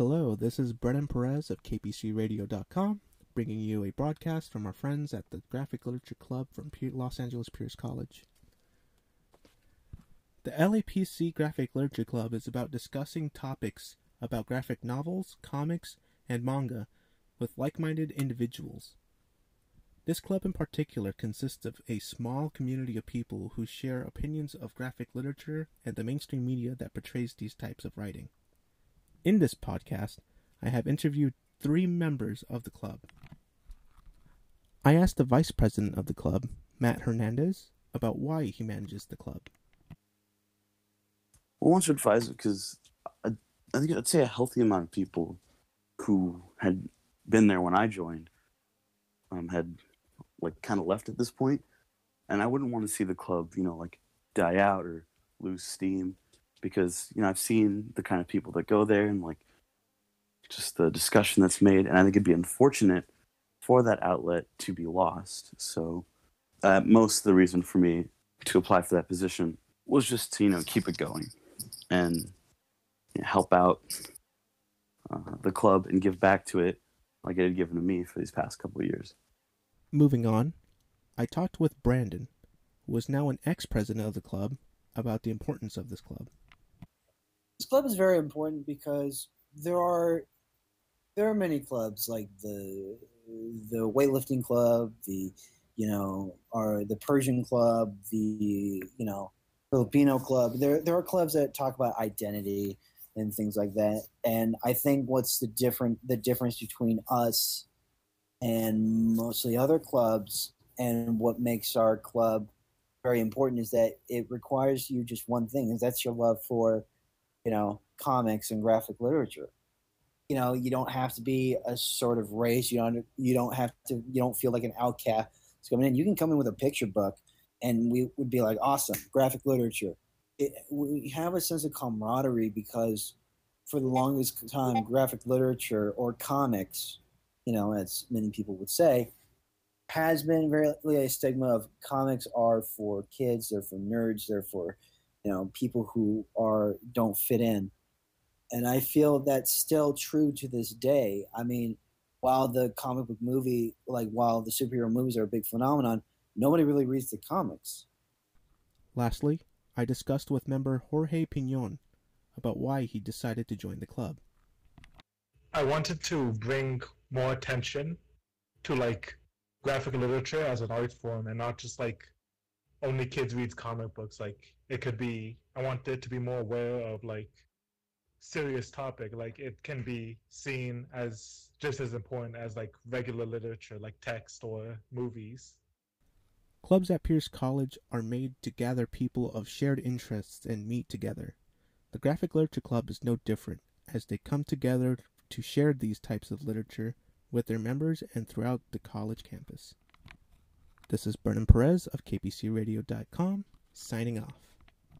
Hello, this is Brennan Perez of KPCRadio.com, bringing you a broadcast from our friends at the Graphic Literature Club from Los Angeles Pierce College. The LAPC Graphic Literature Club is about discussing topics about graphic novels, comics, and manga with like minded individuals. This club in particular consists of a small community of people who share opinions of graphic literature and the mainstream media that portrays these types of writing. In this podcast, I have interviewed three members of the club. I asked the vice president of the club, Matt Hernandez, about why he manages the club. Well, one should advise it because I, I think I'd say a healthy amount of people who had been there when I joined um, had like kind of left at this point, and I wouldn't want to see the club, you know, like die out or lose steam because you know I've seen the kind of people that go there and like just the discussion that's made, and I think it'd be unfortunate for that outlet to be lost. So, uh, most the reason for me to apply for that position was just to you know keep it going and you know, help out uh, the club and give back to it like it had given to me for these past couple of years. Moving on, I talked with Brandon, who is now an ex-president of the club, about the importance of this club this club is very important because there are there are many clubs like the the weightlifting club, the you know, or the Persian club, the you know, Filipino club. There there are clubs that talk about identity and things like that. And I think what's the different the difference between us and mostly other clubs and what makes our club very important is that it requires you just one thing, and that's your love for you know, comics and graphic literature. You know, you don't have to be a sort of race. You don't. You don't have to. You don't feel like an outcast coming in. You can come in with a picture book, and we would be like, awesome, graphic literature. It, we have a sense of camaraderie because, for the longest time, graphic literature or comics, you know, as many people would say, has been very a stigma of comics are for kids, they're for nerds, they're for you know people who are don't fit in. And i feel that's still true to this day. I mean while the comic book movie like while the superhero movies are a big phenomenon nobody really reads the comics. Lastly i discussed with member jorge pinon about why he decided to join the club. I wanted to bring more attention to like graphic literature as an art form and not just like only kids reads comic books like it could be i want it to be more aware of like serious topic like it can be seen as just as important as like regular literature like text or movies. Clubs at pierce college are made to gather people of shared interests and meet together. The graphic literature club is no different as they come together to share these types of literature with their members and throughout the college campus this is Brennan Perez of KPCRadio.com signing off.